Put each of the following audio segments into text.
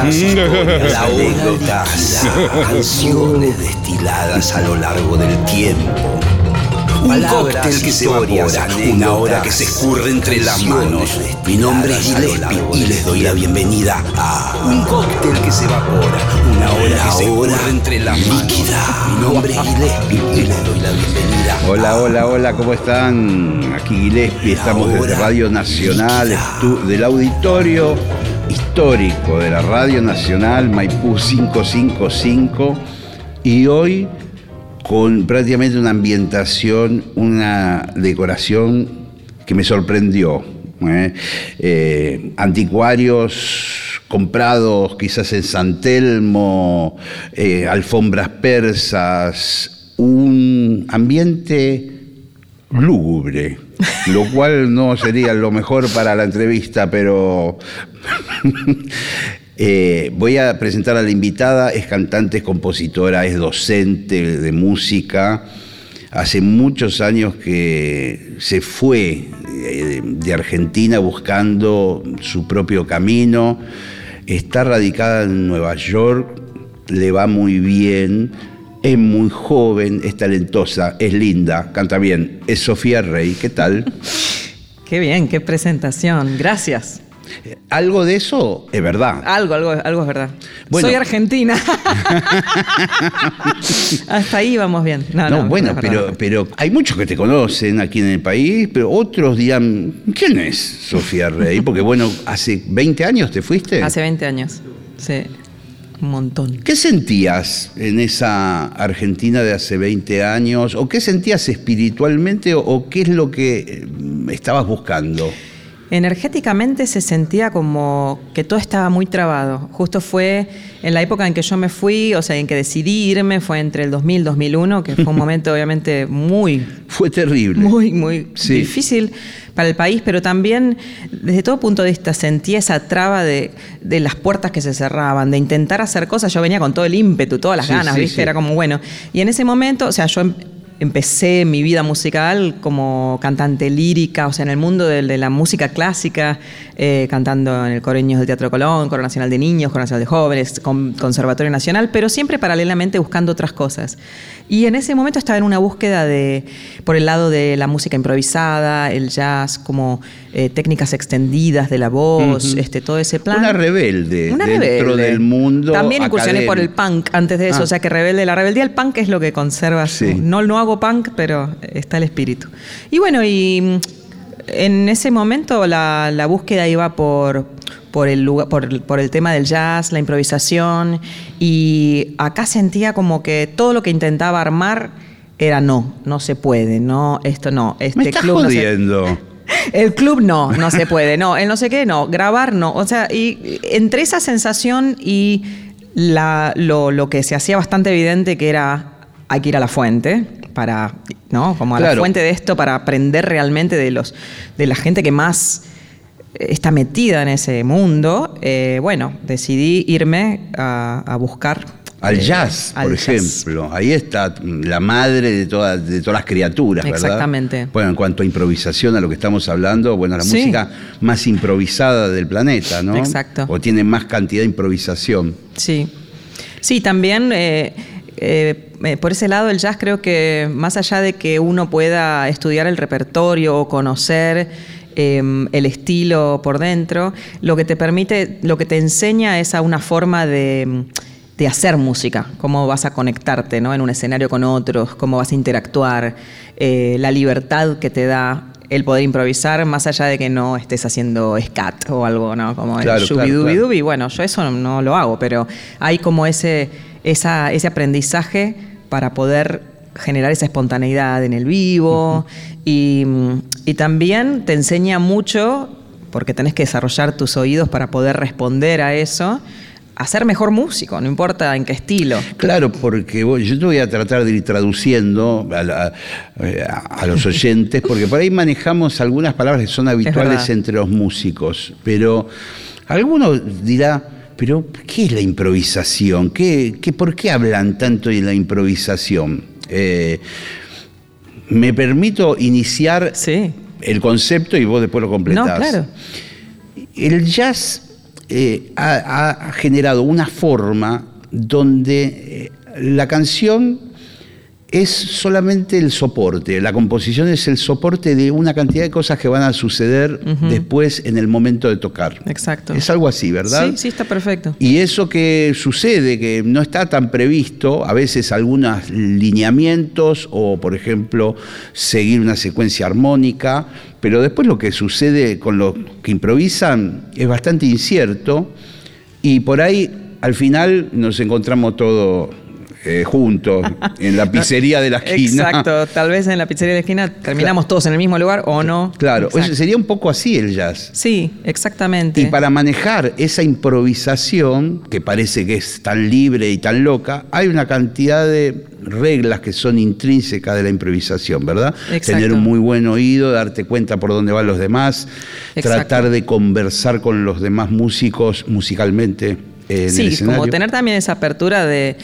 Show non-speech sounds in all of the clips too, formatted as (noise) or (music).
Palabras, historias, (laughs) anécdotas, (laughs) canciones destiladas a lo largo del tiempo. Un cóctel que se evapora, una hora que se escurre entre las manos. Mi nombre es Gillespie y les doy la bienvenida a Un cóctel que se evapora, una hora que se escurre entre las manos. Mi nombre es Gillespie y les doy la bienvenida. Hola, hola, hola, ¿cómo están? Aquí Gillespie, estamos desde Radio Nacional, del auditorio histórico de la Radio Nacional Maipú 555 y hoy con prácticamente una ambientación, una decoración que me sorprendió. ¿eh? Eh, anticuarios comprados quizás en San Telmo, eh, alfombras persas, un ambiente lúgubre, lo cual no sería lo mejor para la entrevista, pero (laughs) eh, voy a presentar a la invitada, es cantante, es compositora, es docente de música. Hace muchos años que se fue eh, de Argentina buscando su propio camino. Está radicada en Nueva York, le va muy bien, es muy joven, es talentosa, es linda, canta bien. Es Sofía Rey, ¿qué tal? (laughs) Qué bien, qué presentación. Gracias. Algo de eso es verdad. Algo, algo, algo es verdad. Bueno. Soy argentina. (laughs) Hasta ahí vamos bien. No, No, no, bueno, pero, pero hay muchos que te conocen aquí en el país, pero otros dirán, ¿quién es Sofía Rey? Porque bueno, hace 20 años te fuiste. Hace 20 años. Sí. Un montón. ¿Qué sentías en esa Argentina de hace 20 años? ¿O qué sentías espiritualmente? ¿O, qué es lo que eh, estabas buscando? Energéticamente se sentía como que todo estaba muy trabado. Justo fue en la época en que yo me fui, o sea, en que decidí irme, fue entre el 2000 y 2001, que fue un (laughs) momento obviamente muy, Fue terrible. muy, muy Sí. difícil para el país, pero también desde todo punto de vista sentía esa traba de, de las puertas que se cerraban, de intentar hacer cosas. Yo venía con todo el ímpetu, todas las Sí, ganas, sí, ¿viste? sí. Era como, bueno. Y en ese momento, o sea, yo em- empecé mi vida musical como cantante lírica, o sea, en el mundo de, la música clásica, eh, cantando en el Coreños del Teatro Colón, Coro Nacional de Niños, Coro Nacional de Jóvenes, con- Conservatorio Nacional, pero siempre paralelamente buscando otras cosas. Y en ese momento estaba en una búsqueda de, por el lado de la música improvisada, el jazz, como eh, técnicas extendidas de la voz, este, todo ese plan. Una rebelde Una dentro rebelde. del mundo. También incursioné por el punk antes de eso, Ah. o sea que rebelde, la rebeldía, el punk es lo que conserva. Sí. no, no hago punk, pero está el espíritu. Y bueno, y mm, en ese momento la, la búsqueda iba por, por, el lugar, por, el- por el tema del jazz, la improvisación, y acá sentía como que todo lo que intentaba armar era no, no se puede, no, esto no, este Me estás club no se- jodiendo. El club no, no se puede, no, el no sé qué no, grabar no. O sea, y entre esa sensación y la, lo, lo que se hacía bastante evidente que era hay que ir a la fuente para, ¿no? Como a la fuente de esto para aprender realmente de los de la gente que más está metida en ese mundo. eh, bueno, decidí irme a, a buscar Al eh, jazz, al por jazz. ejemplo. Ahí está la madre de, todas de todas las criaturas, ¿verdad? Exactamente. Bueno, en cuanto a improvisación, a lo que estamos hablando, bueno, la Sí. música más improvisada del planeta, ¿no? Exacto. O tiene más cantidad de improvisación. Sí, sí, también eh, eh, eh, por ese lado el jazz creo que más allá de que uno pueda estudiar el repertorio o conocer eh, el estilo por dentro, lo que te permite, lo que te enseña es a una forma de, de hacer música, cómo vas a conectarte ¿no? en un escenario con otros, cómo vas a interactuar, eh, la libertad que te da el poder improvisar, más allá de que no estés haciendo scat o algo, ¿no? Como el Claro, claro, claro. Bueno, yo eso no, no lo hago, pero hay como ese, esa, ese aprendizaje para poder generar esa espontaneidad en el vivo y, y también te enseña mucho, porque tenés que desarrollar tus oídos para poder responder a eso, a ser mejor músico, no importa en qué estilo. Claro, porque vos- yo te voy a tratar de ir traduciendo a, la- a- a los oyentes, porque por ahí manejamos algunas palabras que son habituales entre los músicos, pero alguno dirá, pero ¿qué es la improvisación? ¿Qué, qué, ¿Por qué hablan tanto de la improvisación? Eh, me permito iniciar Sí. el concepto y vos después lo completás. No, claro. El jazz eh, ha, generado una forma donde eh, la canción es solamente el soporte, la composición es el soporte de una cantidad de cosas que van a suceder después en el momento de tocar. Exacto. Es algo así, ¿verdad? Sí, sí, está perfecto. Y eso que sucede, que no está tan previsto, a veces algunos lineamientos o, por ejemplo, seguir una secuencia armónica, pero después lo que sucede con los que improvisan es bastante incierto y por ahí al final nos encontramos todo eh, juntos en la (laughs) pizzería de la esquina. Exacto, tal vez en la pizzería de la esquina terminamos todos en el mismo lugar o no. Claro, sería un poco así el jazz. Sí, exactamente. Y para manejar esa improvisación, que parece que es tan libre y tan loca, hay una cantidad de reglas que son intrínsecas de la improvisación, ¿verdad? Tener un muy buen oído, darte cuenta por dónde van los demás, tratar de conversar con los demás músicos musicalmente sí, como tener también esa apertura de,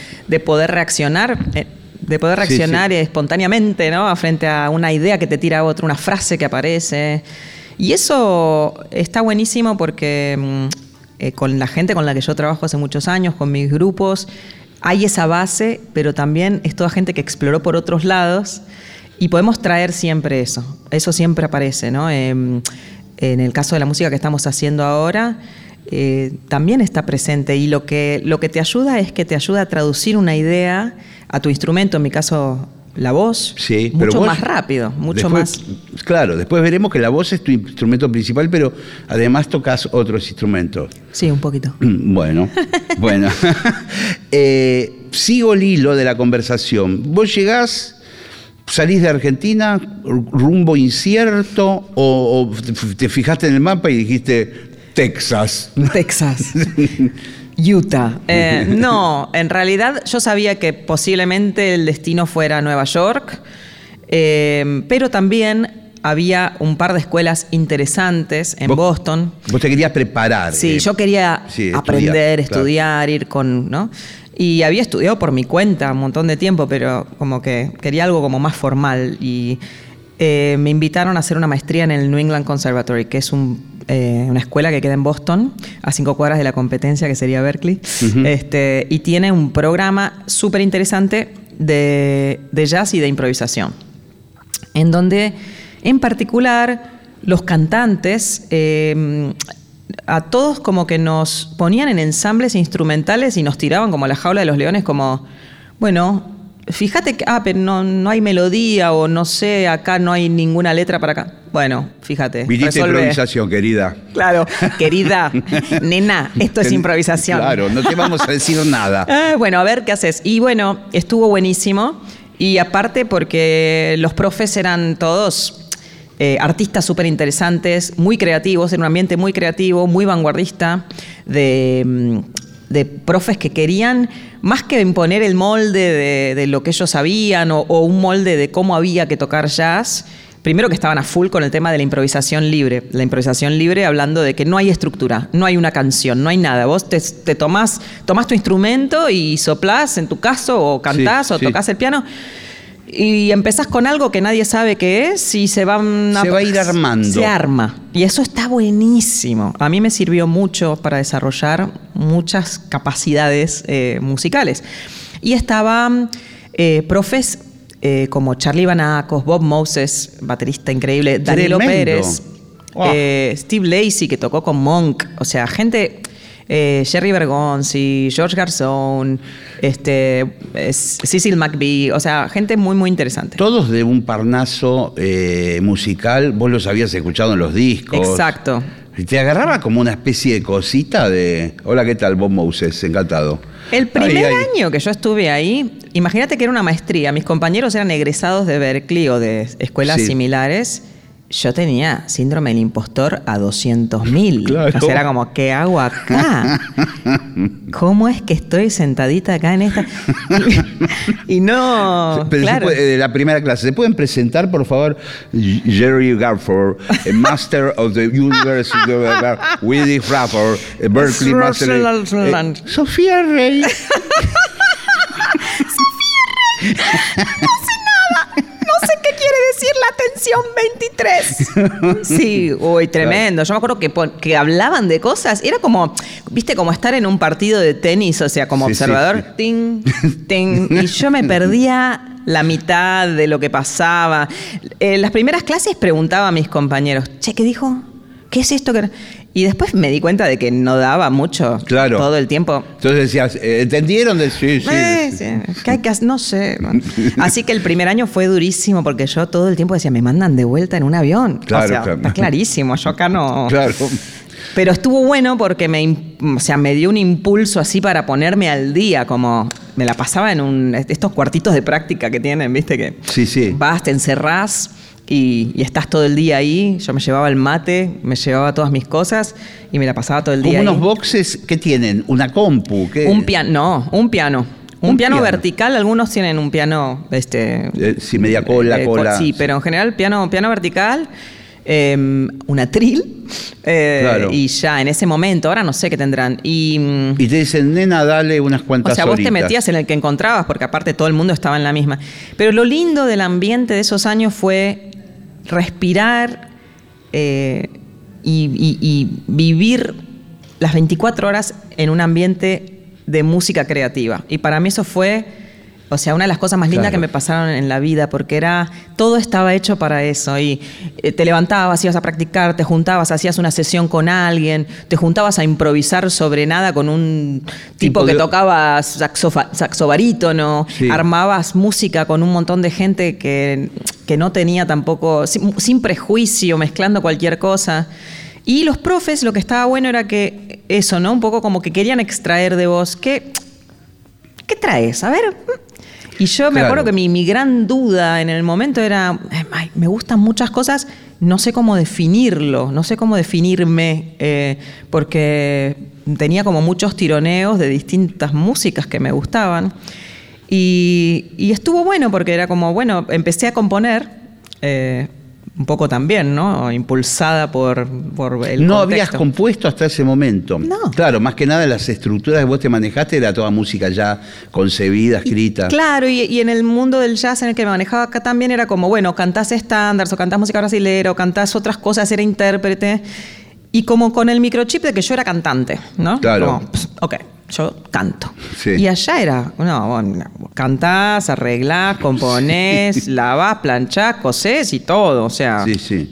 poder reaccionar. de poder reaccionar eh, espontáneamente, ¿no? Frente a una idea que te tira otro, una frase que aparece. Y eso está buenísimo porque mm, eh, con la gente con la que yo trabajo hace muchos años, con mis grupos, hay esa base, pero también es toda gente que exploró por otros lados y podemos traer siempre eso. Eso siempre aparece, ¿no? Em, en el caso de la música que estamos haciendo ahora, eh, también está presente y lo que, lo que te ayuda es que te ayuda a traducir una idea a tu instrumento, en mi caso la voz, sí, mucho más rápido, mucho más... Claro, después veremos que la voz es tu instrumento principal, pero además tocas otros instrumentos. Sí, un poquito. (clears throat) Bueno, bueno. (laughs) (laughs) Eh, sigo el hilo de la conversación. Vos llegás, salís de Argentina, rumbo incierto, o te fijaste en el mapa y dijiste, Texas. (laughs) Texas. Utah. Eh, no, en realidad yo sabía que posiblemente el destino fuera Nueva York, eh, pero también había un par de escuelas interesantes en Boston. Vos te querías preparar. Sí, eh, yo quería aprender, estudiar, ir con, ¿no? Y había estudiado por mi cuenta un montón de tiempo, pero como que quería algo como más formal. Y me invitaron a hacer una maestría en el New England Conservatory, que es un eh, una escuela que queda en Boston, a cinco cuadras de la competencia, que sería Berkeley, este, y tiene un programa súper interesante de, jazz y de improvisación, en donde en particular los cantantes... Eh, a todos como que nos ponían en ensambles instrumentales y nos tiraban como la jaula de los leones, como, bueno, fíjate que, ah, pero no, no hay melodía o no sé, acá no hay ninguna letra para acá. Bueno, fíjate. Viniste improvisación, querida. Claro, querida, (laughs) nena, esto es improvisación. Claro, no te vamos a decir nada. (laughs) Ah, bueno, a ver qué haces. Y bueno, estuvo buenísimo. Y aparte porque los profes eran todos eh, artistas súper interesantes, muy creativos, en un ambiente muy creativo, muy vanguardista, de, mm, de profes que querían, más que imponer el molde de, lo que ellos sabían o, un molde de cómo había que tocar jazz, primero que estaban a full con el tema de la improvisación libre. La improvisación libre hablando de que no hay estructura, no hay una canción, no hay nada. Vos te, tomás, tomás tu instrumento y soplás en tu caso, o cantás, o tocas el piano y empezás con algo que nadie sabe qué es y se van se va a ir armando. Se arma. Y eso está buenísimo. A mí me sirvió mucho para desarrollar muchas capacidades eh, musicales. Y estaban eh, profes eh, como Charlie Banacos, Bob Moses, baterista increíble, Danilo Pérez, Steve Lacey, que tocó con Monk. O sea, gente eh, Jerry Bergonzi, George Garzón, este, Cecil McBee, o sea, gente muy, muy interesante. Todos de un parnaso eh, musical, vos los habías escuchado en los discos. Exacto. Y te agarraba como una especie de cosita de, hola, ¿qué tal? Bob Moses, encantado. El primer año que yo estuve ahí, imagínate que era una maestría, mis compañeros eran egresados de Berkeley o de escuelas similares yo tenía síndrome del impostor a 200 mil. O sea, era como, ¿qué hago acá? (laughs) ¿Cómo es que estoy sentadita acá en esta? (laughs) y no. claro. de la primera clase, ¿se pueden presentar, por favor? Jerry Garford, (laughs) Master of the University of Willie Frafford, Berkeley Master. Eh, Sofía Rey. Sofía Rey. No sé nada. No sé qué quiere decir la atención Atención 23. Sí, uy, tremendo. Yo me acuerdo que, que hablaban de cosas. Era como, viste, como estar en un partido de tenis, o sea, como Sí, sí, observador. sí. Ting, ting. Y yo me perdía la mitad de lo que pasaba. En las primeras clases preguntaba a mis compañeros, che, ¿qué dijo? ¿Qué es esto? que-?" Y después me di cuenta de que no daba mucho Claro. todo el tiempo. Entonces decías, eh, ¿entendieron? De- Sí, sí. Eh, sí. sí. ¿Qué hay que hacer? No sé. (laughs) Así que el primer año fue durísimo porque yo todo el tiempo decía, me mandan de vuelta en un avión. Claro, o sea, claro. está clarísimo, yo acá no. (laughs) Claro. Pero estuvo bueno porque me, o sea, me dio un impulso así para ponerme al día, como me la pasaba en un, estos cuartitos de práctica que tienen, viste que Sí, sí. vas, te encerrás y, y estás todo el día ahí. Yo me llevaba el mate, me llevaba todas mis cosas y me la pasaba todo el Como día unos ahí. boxes que tienen, una compu. ¿qué? Un piano, no, un piano. Un, Un piano, piano. vertical, algunos tienen un piano, este, Eh, sí, media cola, eh, co- cola. Sí, pero en general piano, piano vertical, eh, un atril, eh, Claro. y ya en ese momento, ahora no sé qué tendrán. Y, mm, Y te dicen, nena, dale unas cuantas o sea, vos te horitas". metías en el que encontrabas, porque aparte todo el mundo estaba en la misma. Pero lo lindo del ambiente de esos años fue respirar eh, y, vivir las 24 horas en un ambiente de música creativa. Y para mí eso fue, o sea, una de las cosas más lindas Claro. que me pasaron en la vida, porque era, todo estaba hecho para eso. Y eh, te levantabas, ibas a practicar, te juntabas, hacías una sesión con alguien, te juntabas a improvisar sobre nada con un tipo, Tipo que de- tocaba saxobarítono, Sí. armabas música con un montón de gente que, que no tenía tampoco, sin, sin prejuicio, mezclando cualquier cosa. Y los profes, lo que estaba bueno era que eso, ¿no? Un poco como que querían extraer de vos, ¿qué, qué traes? A ver. Y yo me Claro. acuerdo que mi, mi gran duda en el momento era, "Ay, me gustan muchas cosas, no sé cómo definirlo, no sé cómo definirme, eh, porque tenía como muchos tironeos de distintas músicas que me gustaban. Y, y estuvo bueno porque era como, bueno, empecé a componer, eh, un poco también, ¿no? Impulsada por, por el no habías compuesto hasta ese momento. No. Claro, más que nada las estructuras que vos te manejaste era toda música ya concebida, escrita. Claro, y, y en el mundo del jazz en el que me manejaba acá también era como, bueno, cantás estándares o cantás música brasilera o cantás otras cosas, era intérprete. Y como con el microchip de que yo era cantante, ¿no? Claro. Como, pss, ok, yo canto. Sí. Y allá era, no, bueno, cantás, arreglás, (laughs) componés, lavás, planchás, cosés y todo, o sea, Sí, sí.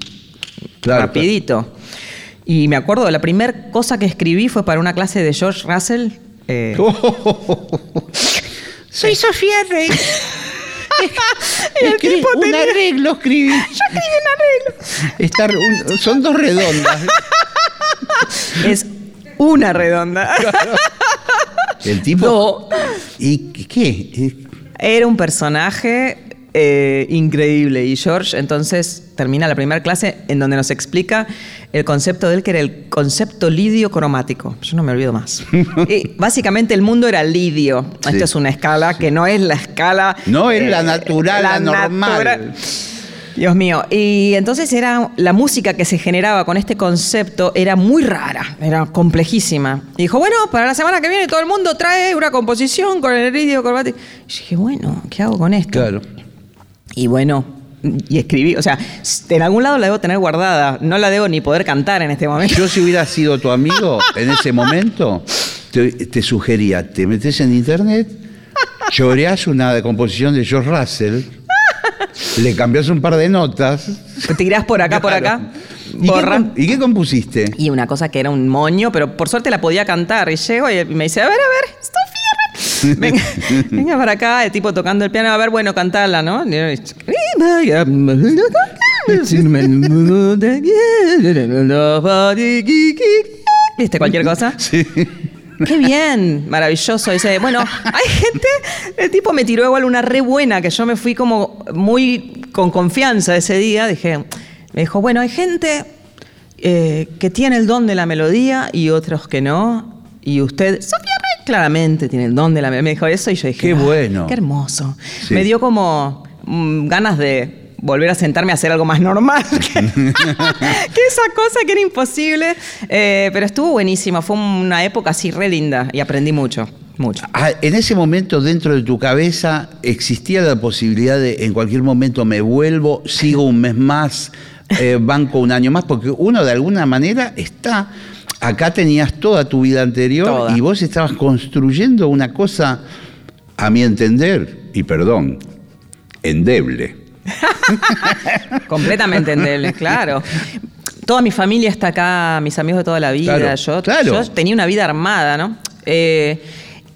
Claro, rapidito. Y me acuerdo, la primera cosa que escribí fue para una clase de George Russell. eh, (laughs) Soy Sofía Rey. (laughs) El tipo un tenía- arreglo escribí. Yo escribí un arreglo. Un- son dos redondas. Es una redonda. El tipo. No. ¿Y qué? Eh, Era un personaje eh, increíble. Y George entonces termina la primera clase en donde nos explica el concepto de él, que era el concepto lidio cromático. Yo no me olvido más. (laughs) Y básicamente el mundo era lidio. Sí. Esto es una escala que no es la escala. No es la natural, la normal. Dios mío. Y entonces era la música que se generaba con este concepto era muy rara, era complejísima. Y dijo, bueno, para la semana que viene todo el mundo trae una composición con el lidio cromático. Y dije, bueno, ¿qué hago con esto? Claro. Y bueno, y escribí, o sea, en algún lado la debo tener guardada, no la debo ni poder cantar en este momento. Yo si hubiera sido tu amigo en ese momento, te, te sugería, te metes en internet, choreás una composición de George Russell, le cambias un par de notas. Te tirás por acá, por Claro. acá, ¿Y qué, borra. com- ¿Y qué compusiste? Y una cosa que era un moño, pero por suerte la podía cantar. Y llego y me dice, a ver, a ver, Sofía. (laughs) Venga, venga para acá, el tipo tocando el piano, a ver, bueno, cantala, ¿no? ¿Viste cualquier cosa? (laughs) Sí. (laughs) Qué bien, maravilloso. Dice, bueno, hay gente, el tipo me tiró igual una re buena, que yo me fui como muy con confianza ese día. Dije, me dijo, bueno, hay gente eh, que tiene el don de la melodía y otros que no. Y usted, Sofía Rey, claramente tiene el don de la melodía. Me dijo eso y yo dije, Qué "Ah, bueno". Qué hermoso. Sí. Me dio como mm, ganas de volver a sentarme a hacer algo más normal (laughs) que, que esa cosa que era imposible. Eh, pero estuvo buenísimo. Fue una época así re linda y aprendí mucho. Mucho. Ah, en ese momento dentro de tu cabeza existía la posibilidad de en cualquier momento me vuelvo, sigo un mes más, eh, banco un año más, porque uno de alguna manera está, acá tenías toda tu vida anterior Toda. y vos estabas construyendo una cosa, a mi entender, y perdón, endeble. (laughs) Completamente endeble, claro. Toda mi familia está acá, mis amigos de toda la vida. Claro, yo, claro. yo tenía una vida armada, ¿no? Eh,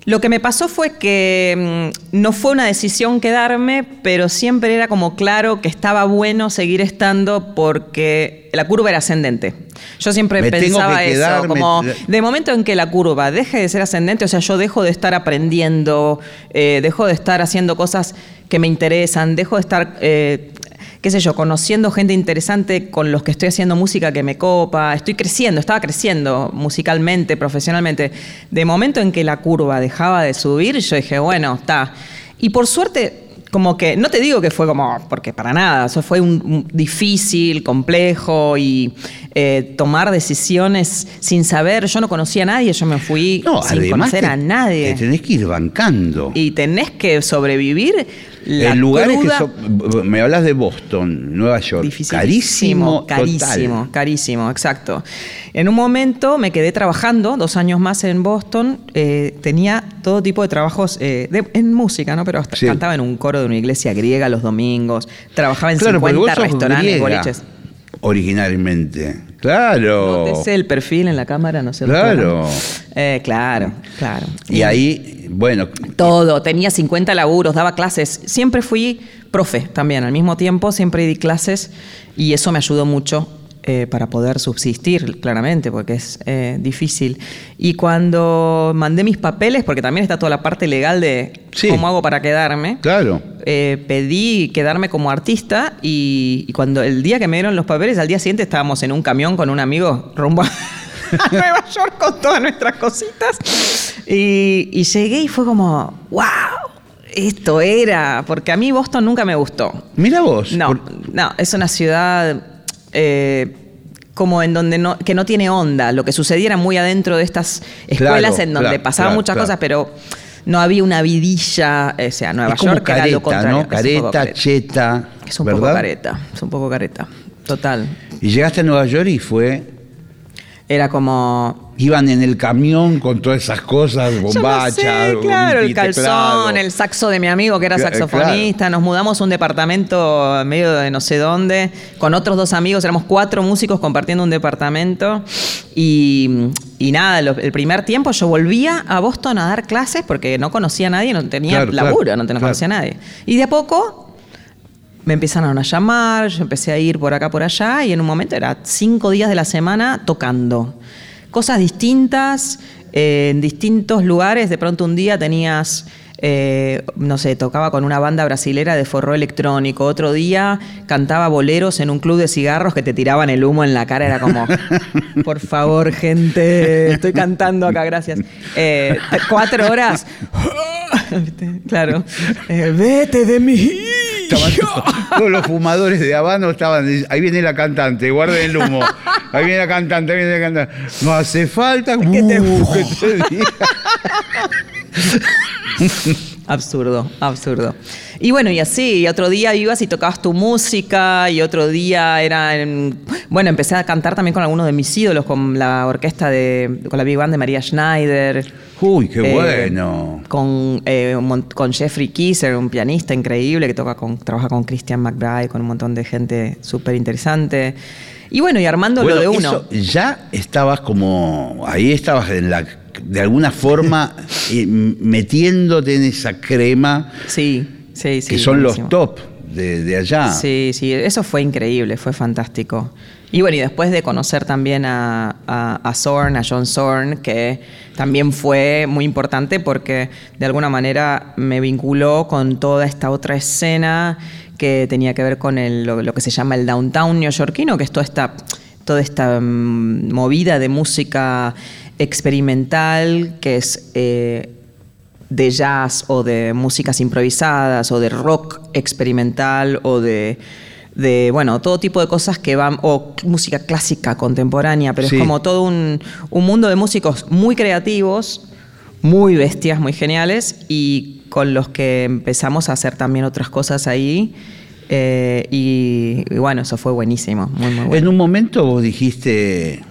lo que me pasó fue que mm, no fue una decisión quedarme, pero siempre era como claro que estaba bueno seguir estando porque la curva era ascendente. Yo siempre Me pensaba que quedar, eso, como de momento en que la curva deje de ser ascendente, o sea, yo dejo de estar aprendiendo, eh, dejo de estar haciendo cosas que me interesan, dejo de estar, eh, qué sé yo, conociendo gente interesante con los que estoy haciendo música que me copa, estoy creciendo, estaba creciendo musicalmente, profesionalmente. De momento en que la curva dejaba de subir, yo dije, bueno, está. Y por suerte como que, no te digo que fue como, porque para nada, eso fue un, un difícil, complejo y eh, tomar decisiones sin saber, yo no conocía a nadie, yo me fui No, sin conocer te- a nadie. Te tenés que ir bancando. Y tenés que sobrevivir la en lugares cruda, que son- me hablas de Boston, Nueva York, carísimo, carísimo, total. carísimo, exacto. En un momento me quedé trabajando, dos años más en Boston, eh, tenía todo tipo de trabajos eh, de- en música, ¿no? Pero hasta Sí. cantaba en un coro de una iglesia griega los domingos, trabajaba en Claro, porque 50 vos sos restaurantes, griega, boliches. Originalmente. Claro. El perfil en la cámara, no sé. Claro. Eh, claro, claro. Y ahí, bueno, Todo, tenía 50 laburos, daba clases. Siempre fui profe también, al mismo tiempo siempre di clases y eso me ayudó mucho eh, para poder subsistir, claramente, porque es eh, difícil. Y cuando mandé mis papeles, porque también está toda la parte legal de Sí. cómo hago para quedarme, claro. eh, pedí quedarme como artista y, y cuando el día que me dieron los papeles, al día siguiente estábamos en un camión con un amigo rumbo a, (laughs) a Nueva York con todas nuestras cositas. Y, y llegué y fue como, wow, esto era, porque a mí Boston nunca me gustó. Mira vos. No, por- no, es una ciudad eh, como en donde no, que no tiene onda. Lo que sucediera muy adentro de estas escuelas Claro, en donde claro, pasaban claro, muchas cosas, pero no había una vidilla. O sea, Nueva es York era lo careta, contrario. ¿no? Careta, careta. cheta. Es un ¿verdad? poco careta, es un poco careta. Total. Y llegaste a Nueva York y fue. Era como. Iban en el camión con todas esas cosas, Yo no sé, claro, el teclado. calzón, el saxo de mi amigo que era Cla- saxofonista. Nos mudamos a un departamento en medio de no sé dónde, con otros dos amigos, éramos cuatro músicos compartiendo un departamento. Y, y nada, lo- el primer tiempo yo volvía a Boston a dar clases porque no conocía a nadie, no tenía Claro, laburo, claro, no, conocía a nadie. Y de a poco me empezaron a llamar, yo empecé a ir por acá, por allá, y en un momento era cinco días de la semana tocando. Cosas distintas, eh, en distintos lugares. De pronto un día tenías, eh, no sé, tocaba con una banda brasilera de forró electrónico. Otro día cantaba boleros en un club de cigarros que te tiraban el humo en la cara. Era como, (laughs) por favor, gente, estoy cantando acá, gracias. Eh, cuatro horas. (laughs) Claro. Eh, vete de mí. Estaban (laughs) todos los fumadores de habano estaban. Ahí viene la cantante, guarden el humo. Ahí viene la cantante, ahí viene la cantante. No hace falta que te- uh, que te diga. (laughs) Absurdo, absurdo. Y bueno, y así, y otro día ibas y tocabas tu música, y otro día era en- Bueno, empecé a cantar también con algunos de mis ídolos, con la orquesta de. con la Big Band de María Schneider. Uy, qué Eh, bueno. Con, eh, con Jeffrey Kisser, un pianista increíble que toca con, trabaja con Christian McBride, con un montón de gente súper interesante. Y bueno, y armando Bueno, lo de uno. eso ya estabas como. Ahí estabas en la. De alguna forma (laughs) eh, metiéndote en esa crema Sí, sí, sí. que son buenísimo. los top de, de allá. Sí, sí, eso fue increíble, fue fantástico. Y bueno, y después de conocer también a, a, a Zorn, a John Zorn, que también fue muy importante porque de alguna manera me vinculó con toda esta otra escena que tenía que ver con lo que se llama el downtown neoyorquino, que es toda esta, toda esta mm, movida de música experimental, que es eh, de jazz o de músicas improvisadas o de rock experimental o de, de, bueno, todo tipo de cosas que van, o música clásica contemporánea, pero Sí. es como todo un, un mundo de músicos muy creativos, muy bestias, muy geniales, y con los que empezamos a hacer también otras cosas ahí. Eh, y, y bueno, eso fue buenísimo, muy, muy bueno. En un momento vos dijiste,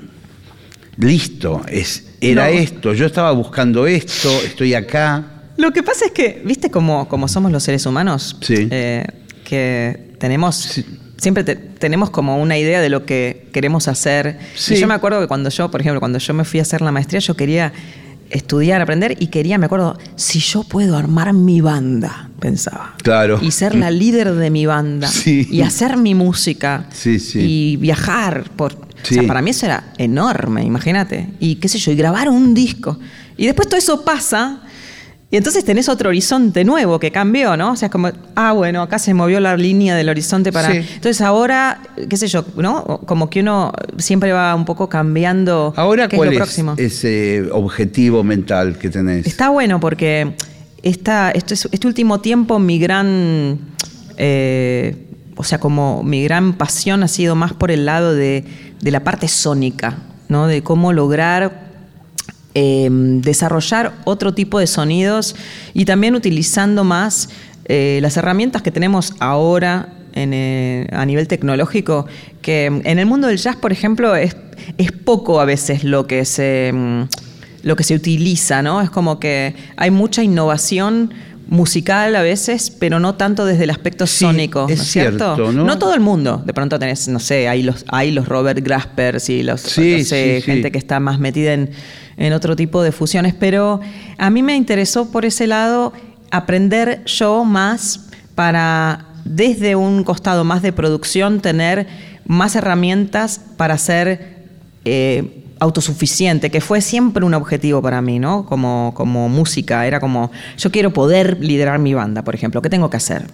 listo, es, era No. esto, yo estaba buscando esto, estoy acá. Lo que pasa es que, viste cómo, cómo somos los seres humanos, Sí. Eh, que tenemos, Sí. siempre te- tenemos como una idea de lo que queremos hacer. Sí. Y yo me acuerdo que cuando yo, por ejemplo, cuando yo me fui a hacer la maestría, yo quería estudiar, aprender y quería, me acuerdo, si yo puedo armar mi banda, pensaba. Claro. Y ser la líder de mi banda. Sí. Y hacer mi música. Sí, sí. Y viajar por... O sea, Sí. para mí eso era enorme, imagínate. Y qué sé yo, y grabar un disco. Y después todo eso pasa y entonces tenés otro horizonte nuevo que cambió, ¿no? O sea, es como, ah, bueno, acá se movió la línea del horizonte para... Sí. Entonces ahora, qué sé yo, ¿no? Como que uno siempre va un poco cambiando Ahora, qué es ¿cuál es, ese objetivo mental que tenés? Está bueno porque esta, esto es- este último tiempo mi gran, eh, o sea, como mi gran pasión ha sido más por el lado de, de la parte sónica, ¿no? De cómo lograr eh, desarrollar otro tipo de sonidos y también utilizando más eh, las herramientas que tenemos ahora eh, a nivel tecnológico, que en el mundo del jazz, por ejemplo, es, es poco a veces lo que se, mm, lo que se utiliza, ¿no? Es como que hay mucha innovación musical a veces, pero no tanto desde el aspecto Sí, sónico, es ¿no cierto? cierto, ¿no? todo el mundo. De pronto tenés, no sé, hay los, hay los Robert Graspers y los Sí, no sé, sí, sí. gente que está más metida en, en otro tipo de fusiones, pero a mí me interesó por ese lado aprender yo más para, desde un costado más de producción, tener más herramientas para ser eh, autosuficiente, que fue siempre un objetivo para mí, ¿no? Como, como música, era como, yo quiero poder liderar mi banda, por ejemplo, ¿qué tengo que hacer?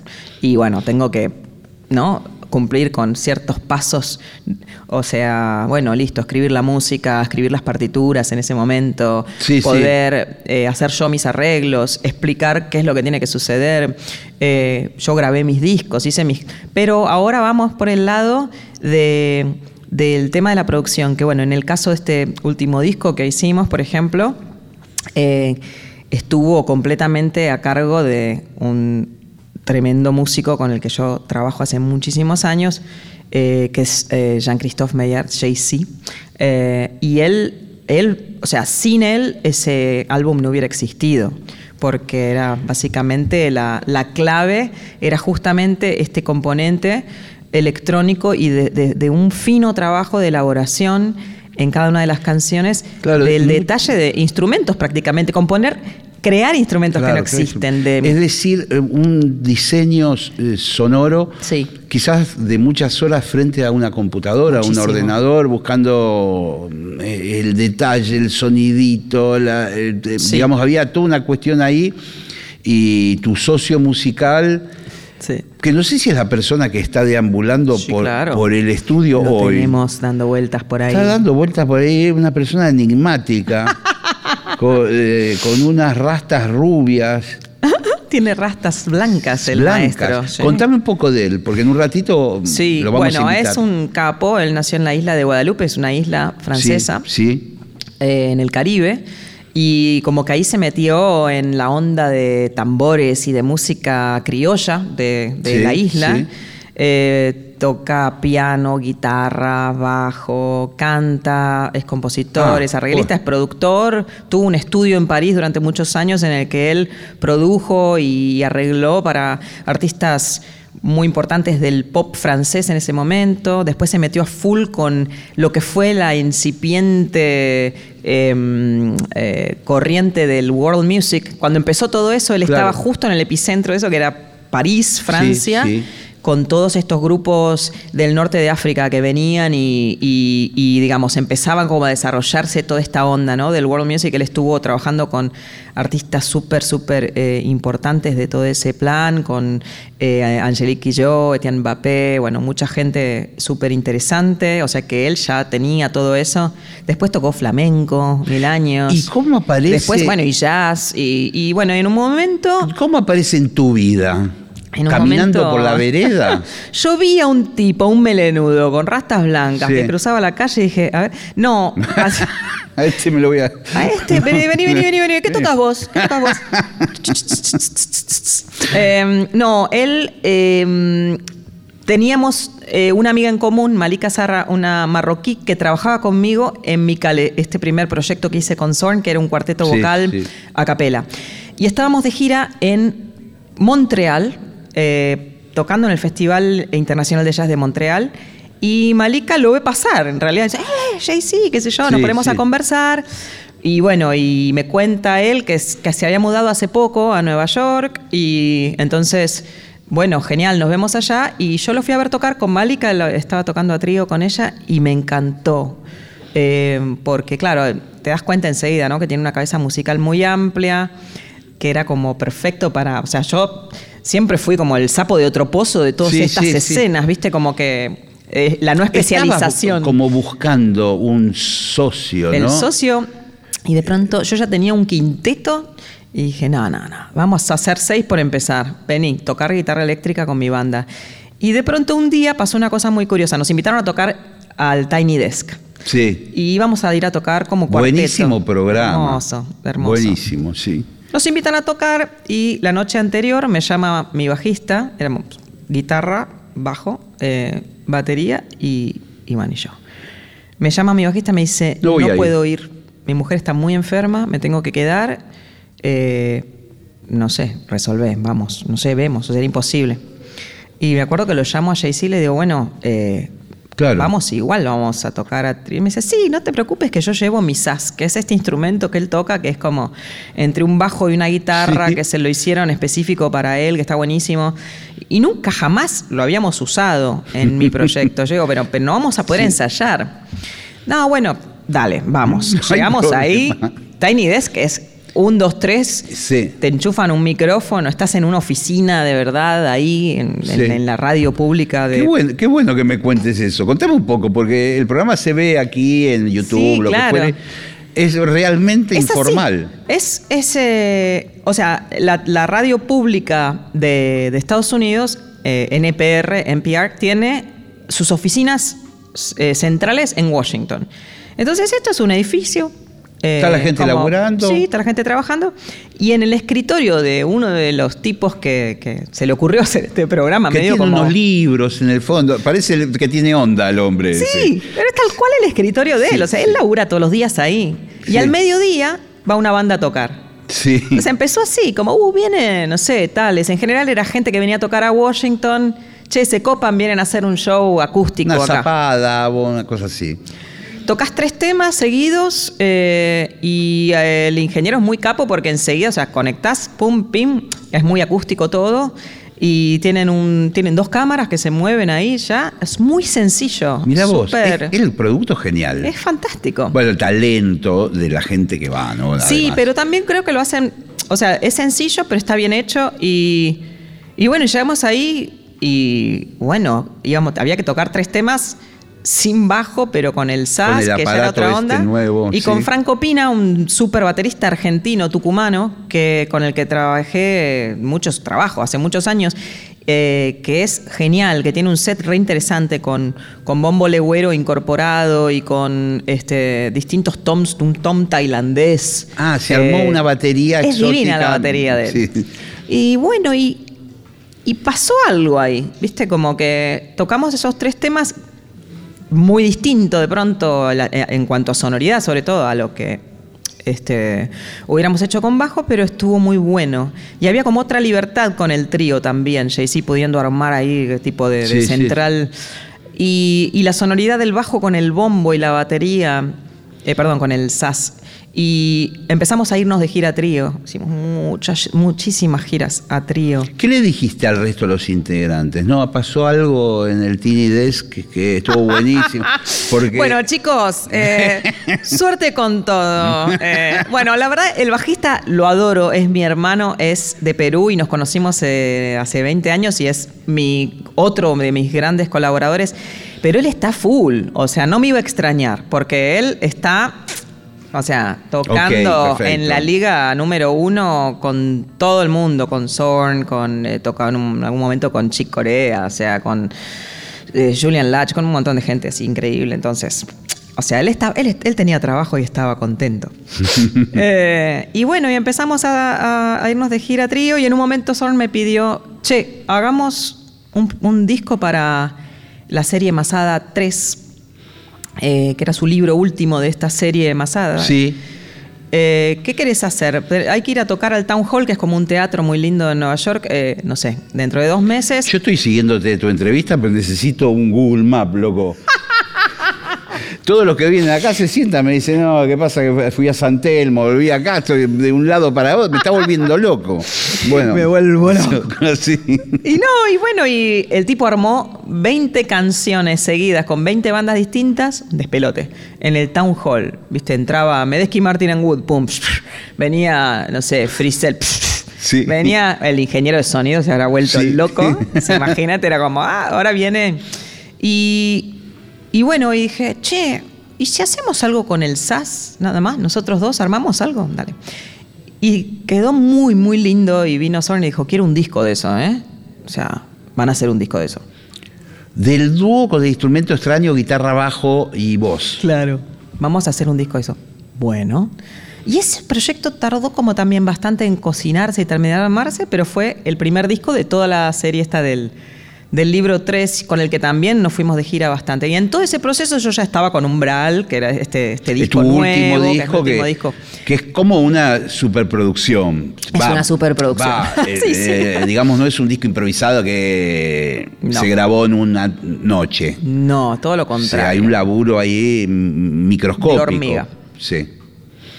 Y bueno, tengo que, ¿no? cumplir con ciertos pasos, o sea, bueno, listo, escribir la música, escribir las partituras en ese momento, Sí, sí. poder eh, hacer yo mis arreglos, explicar qué es lo que tiene que suceder. Eh, yo grabé mis discos, hice mis... Pero ahora vamos por el lado de, del tema de la producción, que bueno, en el caso de este último disco que hicimos, por ejemplo, eh, estuvo completamente a cargo de un tremendo músico con el que yo trabajo hace muchísimos años, eh, que es eh, Jean-Christophe Meyer, JC. Eh, y él, él, o sea, sin él ese álbum no hubiera existido, porque era básicamente la, la clave, era justamente este componente electrónico y de, de- de un fino trabajo de elaboración en cada una de las canciones, Claro, del detalle de instrumentos prácticamente, componer, crear instrumentos Claro, que no existen. De, Es decir, eh, un diseño eh, sonoro, Sí. quizás de muchas horas frente a una computadora, a un ordenador, buscando eh, el detalle, el sonidito, la- el- Sí. digamos, había toda una cuestión ahí y tu socio musical, Sí. que no sé si es la persona que está deambulando Sí, por, claro. por el estudio Lo hoy. tenemos dando vueltas por ahí. Está dando vueltas por ahí una persona enigmática, (laughs) con, eh, con unas rastas rubias. (laughs) Tiene rastas blancas el blancas. maestro. sí. Contame un poco de él, porque en un ratito Sí, lo vamos bueno, a es un capo, él nació en la isla de Guadalupe, es una isla francesa. Sí, eh, en el Caribe. Y como que ahí se metió en la onda de tambores y de música criolla de, de Sí, la isla. sí. Eh, toca piano, guitarra, bajo, canta, es compositor, Ah, es arreglista, oh. es productor. Tuvo un estudio en París durante muchos años en el que él produjo y arregló para artistas muy importantes del pop francés en ese momento. Después se metió a full con lo que fue la incipiente eh, eh, corriente del world music. Cuando empezó todo eso, él Claro. estaba justo en el epicentro de eso, que era París, Francia. sí. Con todos estos grupos del norte de África que venían y, y- y, digamos, empezaban como a desarrollarse toda esta onda, ¿no? Del world music. Él estuvo trabajando con artistas súper, súper eh, importantes de todo ese plan, con eh, Angelique Quillot, Etienne Mbappé, bueno, mucha gente súper interesante. O sea que él ya tenía todo eso. Después tocó flamenco, mil años. ¿Y cómo aparece- Después, bueno, y jazz. Y, y, bueno, en un momento... ¿Cómo aparece en tu vida? En un Caminando momento- por la vereda. (laughs) Yo vi a un tipo, un melenudo con rastas blancas Sí. que cruzaba la calle y dije, a ver, no, (laughs) a, A este me lo voy a. a este, vení, vení, vení, vení, vení, ¿qué tocas vos? ¿Qué tocas vos? (laughs) Em, no, él em, teníamos eh, una amiga en común, Malika Sarra, una marroquí que trabajaba conmigo en mi cale, este primer proyecto que hice con Zorn, que era un cuarteto Sí, vocal sí. a capela. Y estábamos de gira en Montreal, eh, tocando en el Festival Internacional de Jazz de Montreal. Y Malika lo ve pasar, en realidad dice, ¡eh, JC! qué sé yo, nos Sí, ponemos a conversar. Y bueno, y me cuenta él que, se había mudado hace poco a Nueva York y entonces, bueno, genial, nos vemos allá. Y yo lo fui a ver tocar con Malika, estaba tocando a trío con ella y me encantó. Eh, porque claro, te das cuenta enseguida, ¿no? Que tiene una cabeza musical muy amplia, que era como perfecto para, o sea, yo siempre fui como el sapo de otro pozo de todas Sí, estas sí, sí. escenas, ¿viste? Como que eh, la no especialización. Estaba como buscando un socio, ¿no? El socio, y de pronto yo ya tenía un quinteto y dije, no, no, no, vamos a hacer seis por empezar. Vení, tocar guitarra eléctrica con mi banda. Y de pronto un día pasó una cosa muy curiosa. Nos invitaron a tocar al Tiny Desk. Sí. Y íbamos a ir a tocar como cuarteto. Buenísimo programa. Hermoso, hermoso. Buenísimo, sí. Nos invitan a tocar y la noche anterior me llama mi bajista, éramos guitarra, bajo, eh, batería y Iván y yo. Me llama mi bajista y me dice, No no, voy a ir". puedo ir, mi mujer está muy enferma, me tengo que quedar, eh, no sé, resolvé, vamos, no sé, vemos, o sea, era imposible. Y me acuerdo que lo llamo a Jay-Z y le digo, bueno, eh, Claro. vamos igual, vamos a tocar a tri-". Y me dice, sí, no te preocupes que yo llevo mi sas, que es este instrumento que él toca, que es como entre un bajo y una guitarra, Sí. que se lo hicieron específico para él, que está buenísimo. Y nunca jamás lo habíamos usado en mi (laughs) proyecto. Yo digo, pero, pero no vamos a poder ensayar. No, bueno, dale, vamos. (laughs) No Llegamos ahí. Tiny Desk es un, dos, tres. Sí. Te enchufan un micrófono, estás en una oficina de verdad ahí, en, en- Sí. en la radio pública de. Qué bueno, qué bueno que me cuentes eso. Contame un poco, porque el programa se ve aquí en YouTube, Sí, lo claro. que fuere. Es realmente Es así. informal. Es, es, eh, o sea, la, la radio pública de, de Estados Unidos, eh, NPR, NPR, tiene sus oficinas eh, centrales en Washington. Entonces, esto es un edificio. Eh, Está la gente laburando. Sí, está la gente trabajando. Y en el escritorio de uno de los tipos que, que se le ocurrió (laughs) hacer este programa, Que medio tiene como. unos libros en el fondo. Parece que tiene onda el hombre. Sí, ese. pero es tal cual el escritorio de él. Sí, o sea, él labura todos los días ahí. Y Sí. al mediodía va una banda a tocar. Sí. Sea, empezó así, como, uh, viene, no sé, tales. En general era gente que venía a tocar a Washington. Che, se copan, vienen a hacer un show acústico Una acá. zapada o una cosa así. Tocas tres temas seguidos eh, y eh, el ingeniero es muy capo porque enseguida, o sea, conectás, pum, pim, es muy acústico todo. Y tienen, un, tienen dos cámaras que se mueven ahí ya. Es muy sencillo. Mira vos, es, el producto genial. es fantástico. Bueno, el talento de la gente que va, ¿no? Sí, pero también creo que lo hacen, o sea, es sencillo, pero está bien hecho y, y bueno, llegamos ahí y bueno, íbamos, había que tocar tres temas sin bajo, pero con el Con SAS, el que ya era otra este onda. nuevo, y sí. con Franco Pina, un súper baterista argentino, tucumano, que, con el que trabajé muchos trabajos, hace muchos años. eh, que es genial, que tiene un set re interesante con, con bombo legüero incorporado y con este, distintos toms, un tom tailandés. Ah, se armó Eh, una batería Es exótica. divina la batería de él. Sí. Y bueno, y, y pasó algo ahí, ¿viste? Como que tocamos esos tres temas muy distinto de pronto eh, en cuanto a sonoridad, sobre todo a lo que este, hubiéramos hecho con bajo, pero estuvo muy bueno. Y había como otra libertad con el trío también, Jay-Z pudiendo armar ahí eh, tipo de, de Sí, sí. central. Y, y la sonoridad del bajo con el bombo y la batería, eh, perdón, con el SAS. Y empezamos a irnos de gira a trío. Hicimos muchas, muchísimas giras a trío. ¿Qué le dijiste al resto de los integrantes? No, pasó algo en el Tiny Desk que, que estuvo buenísimo. (laughs) Porque Bueno, chicos, eh, (laughs) suerte con todo. Eh, bueno, la verdad, el bajista lo adoro, es mi hermano, es de Perú y nos conocimos eh, hace 20 años y es mi otro de mis grandes colaboradores. Pero él está full, o sea, no me iba a extrañar, porque él está O sea, tocando en la liga número uno con todo el mundo, con Zorn, con eh, tocaba en, algún momento con Chick Corea, o sea, con eh, Julian Latch, con un montón de gente así increíble. Entonces, o sea, él, estaba, él, tenía trabajo y estaba contento. (laughs) Eh, y bueno, y empezamos a, irnos de gira trío y en un momento Zorn me pidió, che, hagamos un, disco para la serie Masada 3, que era su libro último de esta serie Masada. Sí. Eh, ¿Qué querés hacer? Hay que ir a tocar al Town Hall, que es como un teatro muy lindo en Nueva York, eh, no sé, dentro de dos meses. Yo estoy siguiéndote tu entrevista, pero necesito un Google Map, loco. (laughs) Todos los que vienen acá se sientan, me dicen, no, ¿qué pasa? Que fui a San Telmo, volví acá, estoy de un lado para otro, me está volviendo loco. (laughs) Bueno, me vuelvo (laughs) loco. Y no, y bueno, y el tipo armó 20 canciones seguidas con 20 bandas distintas, despelote, en el Town Hall. Viste, entraba Medesky Martin and Wood, pum, (laughs) venía, no sé, Freestyle, sí. venía el ingeniero de sonido, se habrá vuelto loco. Imagínate, era como, ah, ahora viene. Y y bueno, y dije, che, ¿y si hacemos algo con el SAS? Nada más, nosotros dos armamos algo, dale. Y quedó muy, muy lindo y vino Soren y dijo, quiero un disco de eso, ¿eh? O sea, van a hacer un disco de eso. Del dúo con el instrumento extraño, guitarra, bajo y voz. Claro. Vamos a hacer un disco de eso. Bueno. Y ese proyecto tardó como también bastante en cocinarse y terminar de armarse, pero fue el primer disco de toda la serie esta del, del libro 3, con el que también nos fuimos de gira bastante. Y en todo ese proceso yo ya estaba con Umbral, que era este, este disco nuevo, último que, es disco. que, es como una superproducción. Es una superproducción. (laughs) Eh, eh, digamos, no es un disco improvisado que se grabó en una noche. No, todo lo contrario. hay un laburo ahí microscópico. De hormiga. Sí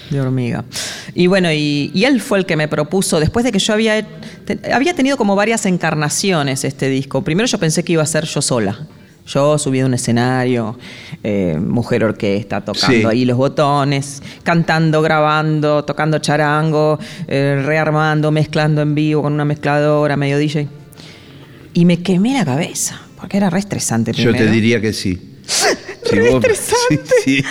de hormiga. Y bueno, y, él fue el que me propuso, después de que yo había, había tenido como varias encarnaciones este disco. Primero yo pensé que iba a ser yo sola. Yo subí a un escenario, eh, mujer orquesta, tocando ahí los botones, cantando, grabando, tocando charango, eh, rearmando, mezclando en vivo con una mezcladora, medio DJ. Y me quemé la cabeza, porque era re estresante. Yo te diría que sí. (laughs) re (laughs) estresante. Sí,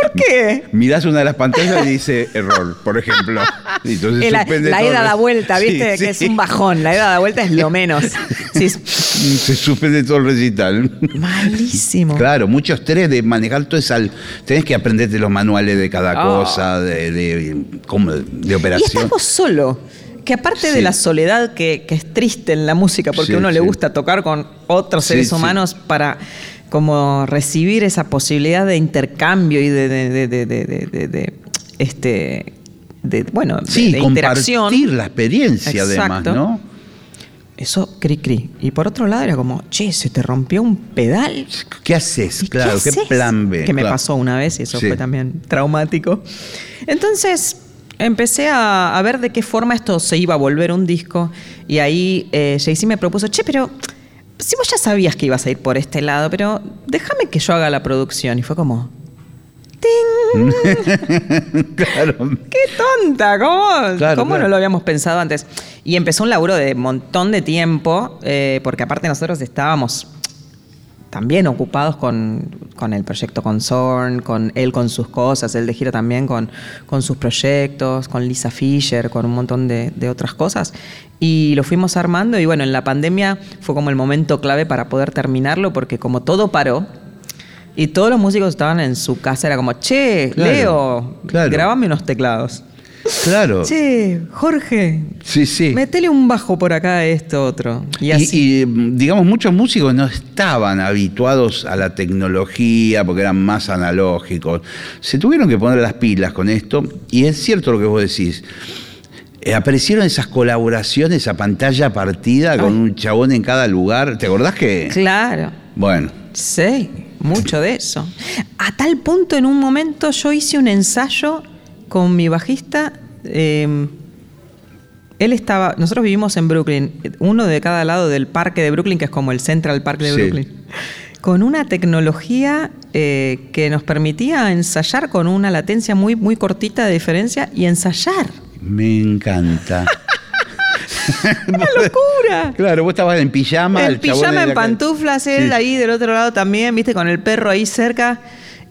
¿Por qué? Mirás una de las pantallas y dice error, por ejemplo. la, la ida da vuelta, ¿viste? que es un bajón. La ida da vuelta es lo menos. (laughs) Se suspende todo el recital. Malísimo. Claro, mucho estrés de manejar todo eso. Tenés que aprenderte los manuales de cada oh. cosa, de, de, operación. Y estamos solo que aparte de la soledad que, es triste en la música, porque a uno le gusta tocar con otros seres humanos para como recibir esa posibilidad de intercambio y de, de, de, de este de bueno sí, de, compartir la experiencia además no eso cri cri. Y por otro lado era como che se te rompió un pedal qué haces claro qué, plan B que me pasó una vez y eso fue también traumático. Entonces empecé a, ver de qué forma esto se iba a volver un disco. Y ahí eh, Jay-Z me propuso che pero si vos ya sabías que ibas a ir por este lado, pero déjame que yo haga la producción. Y fue como, ¡Ting! (laughs) claro. ¡Qué tonta! ¿Cómo, ¿cómo no lo habíamos pensado antes? Y empezó un laburo de montón de tiempo, eh, porque aparte nosotros estábamos también ocupados con, el proyecto con Zorn, con él con sus cosas, él de gira también con, con sus proyectos, con Lisa Fisher, con un montón de, de, otras cosas. Y lo fuimos armando y bueno, en la pandemia fue como el momento clave para poder terminarlo porque como todo paró y todos los músicos estaban en su casa, era como, che, Leo, grabame unos teclados. Claro. Che, Jorge. Sí, sí. Metele un bajo por acá, esto, otro. Y, así. digamos, muchos músicos no estaban habituados a la tecnología porque eran más analógicos. Se tuvieron que poner las pilas con esto. Y es cierto lo que vos decís. Eh, aparecieron esas colaboraciones a pantalla partida con un chabón en cada lugar. ¿Te acordás que? Claro. Bueno. Sí, mucho de eso. A tal punto, en un momento, yo hice un ensayo con mi bajista. Em, él estaba, nosotros vivimos en Brooklyn, uno de cada lado del parque de Brooklyn, que es como el Central Park de Brooklyn, con una tecnología eh, que nos permitía ensayar con una latencia muy, muy cortita de diferencia y ensayar. Me encanta. (laughs) (laughs) ¡Una locura! Claro, vos estabas en pijama. En pijama, en pantuflas, él ahí del otro lado también, viste, con el perro ahí cerca.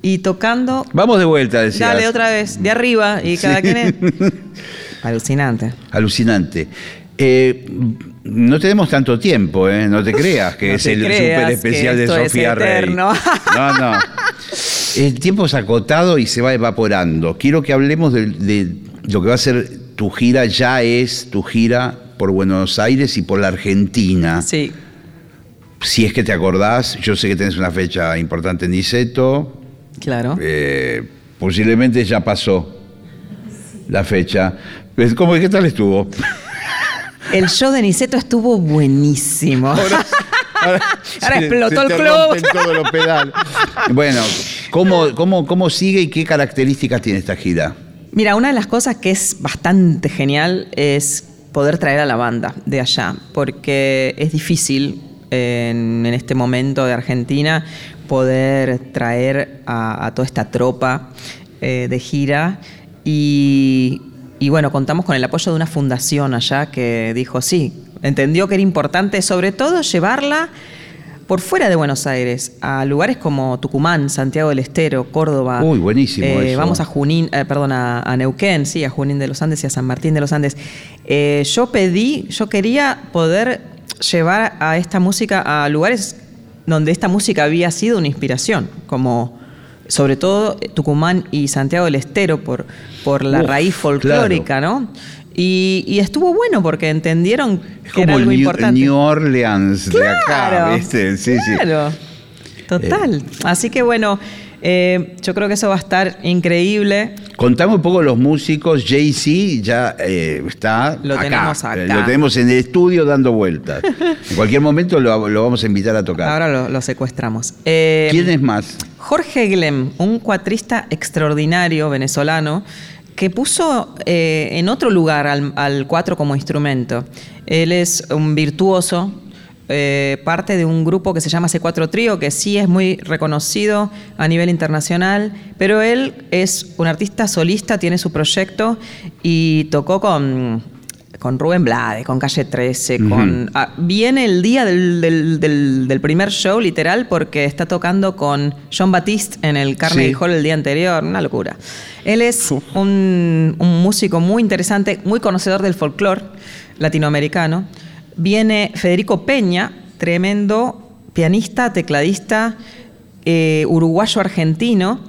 Y tocando. Vamos de vuelta, decía. Dale otra vez, de arriba, y cada quien es. (laughs) Alucinante. Alucinante. Eh, no tenemos tanto tiempo, ¿eh? no te creas que (laughs) No es el súper especial de Sofía Rey. (laughs) No, no. El tiempo es acotado y se va evaporando. Quiero que hablemos de, de lo que va a ser tu gira, ya es tu gira por Buenos Aires y por la Argentina. Sí. Si es que te acordás, yo sé que tenés una fecha importante en Niceto, Claro. eh, posiblemente ya pasó la fecha. Pues, ¿Cómo, ¿Qué tal estuvo? El show de Niceto estuvo buenísimo. Ahora, (laughs) Ahora se- explotó se el club. rompen todos los pedales. Bueno, ¿cómo, cómo, ¿cómo sigue y qué características tiene esta gira? Mira, una de las cosas que es bastante genial es poder traer a la banda de allá, porque es difícil en, en este momento de Argentina poder traer a, a toda esta tropa eh, de gira y, y bueno, contamos con el apoyo de una fundación allá que dijo sí, entendió que era importante sobre todo llevarla por fuera de Buenos Aires, a lugares como Tucumán, Santiago del Estero, Córdoba. Uy, buenísimo Eh, eso. Vamos a Junín, eh, perdón, a, a Neuquén, sí, a Junín de los Andes y a San Martín de los Andes. Eh, yo pedí, yo quería poder llevar a esta música a lugares donde esta música había sido una inspiración, como sobre todo eh, Tucumán y Santiago del Estero por, por la Uf, raíz folclórica, ¿no? Y, y estuvo bueno porque entendieron Es que era como el algo New, importante. New Orleans de acá, ¿viste? Sí, sí. Claro, total. Así que bueno, eh, yo creo que eso va a estar increíble. Contame un poco los músicos. Jay-Z ya eh, está Lo acá. tenemos acá. Eh, Lo tenemos en el estudio dando vueltas. (laughs) En cualquier momento lo, lo vamos a invitar a tocar. Ahora lo, lo secuestramos. Eh, ¿Quién es más? Jorge Glem, un cuatrista extraordinario venezolano que puso en otro lugar al, al cuatro como instrumento. Él es un virtuoso, eh, parte de un grupo que se llama C4 Trío, que sí es muy reconocido a nivel internacional, pero él es un artista solista, tiene su proyecto y tocó con, con Rubén Blade, con Calle 13, con... ah, viene el día del, del- del- del primer show, literal, porque está tocando con John Batiste en el Carnegie Sí. Hall el día anterior, una locura. Él es un, un músico muy interesante, muy conocedor del folclore latinoamericano. Viene Federico Peña, tremendo pianista, tecladista, eh, uruguayo-argentino,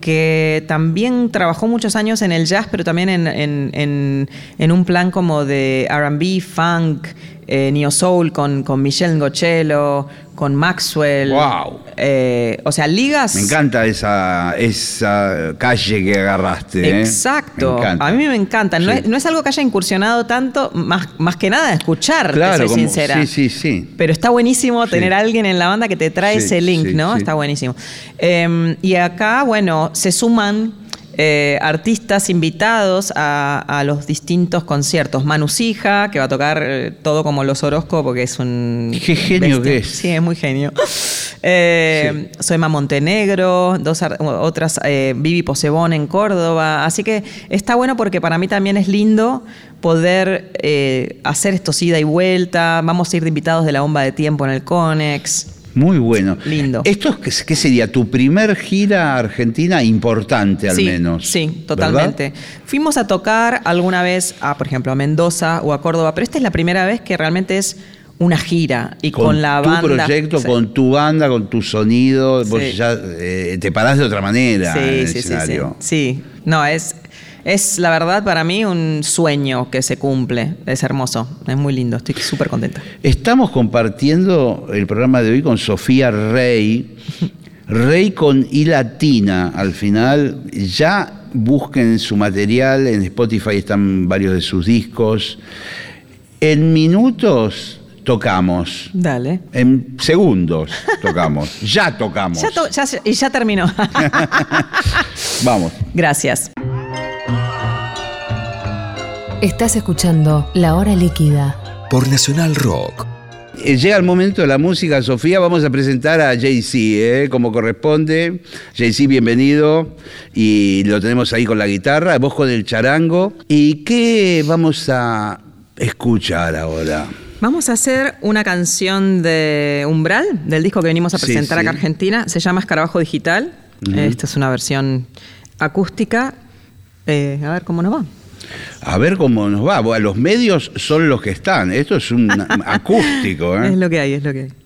que también trabajó muchos años en el jazz, pero también en, un plan como de RB, funk, eh, neo soul con, con Michelle Ngocello, con Maxwell. Wow. Eh, o sea, ligas. Me encanta esa, esa calle que agarraste. ¿eh? Exacto. A mí me encanta. No, Sí. es, no es algo que haya incursionado tanto, más, más que nada escuchar, te Claro, soy como- sincera. sí, sí, sí. Pero está buenísimo Sí. tener a alguien en la banda que te trae Sí, ese link, sí, ¿no? sí. Está buenísimo. Eh, y acá, bueno, se suman eh, artistas invitados a, a los distintos conciertos. Manu Sija, que va a tocar eh, todo como los Orozco, porque es un. Qué genio bestia. que es. Sí, es muy genio. Eh, Soema Montenegro, dos otras, Vivi Posebón en Córdoba. Así que está bueno porque para mí también es lindo poder hacer estos ida y vuelta. Vamos a ir de invitados de la bomba de tiempo en el Conex. Muy bueno. Lindo. ¿Esto es, qué sería? ¿Tu primer gira argentina importante al sí, menos? Sí, ¿verdad? totalmente. Fuimos a tocar alguna vez a, por ejemplo, a Mendoza o a Córdoba, pero esta es la primera vez que realmente es una gira y con, la tu banda. proyecto, Sí. con tu banda, con tu sonido, vos ya eh, te parás de otra manera en el Sí, sí, sí, sí. Sí, no, es, es la verdad para mí un sueño que se cumple. Es hermoso, es muy lindo, estoy súper contenta. Estamos compartiendo el programa de hoy con Sofía Rey. Rey con I latina al final. Ya busquen su material, en Spotify están varios de sus discos. En minutos tocamos. Dale. En segundos tocamos. Ya tocamos. (laughs) Ya to- ya- y ya terminó. (laughs) Vamos. Gracias. Estás escuchando La Hora Líquida. Por Nacional Rock. Eh, Llega el momento de la música, Sofía. Vamos a presentar a Jay-Z, ¿eh? como corresponde. Jay-Z, bienvenido. Y lo tenemos ahí con la guitarra, vos con el charango. ¿Y qué vamos a escuchar ahora? Vamos a hacer una canción de Umbral, del disco que venimos a presentar sí. acá a Argentina. Se llama Escarabajo Digital. Esta es una versión acústica. Eh, a ver cómo nos va. A ver cómo nos va. Bueno, los medios son los que están. Esto es un (laughs) acústico. ¿eh? Es lo que hay, es lo que hay.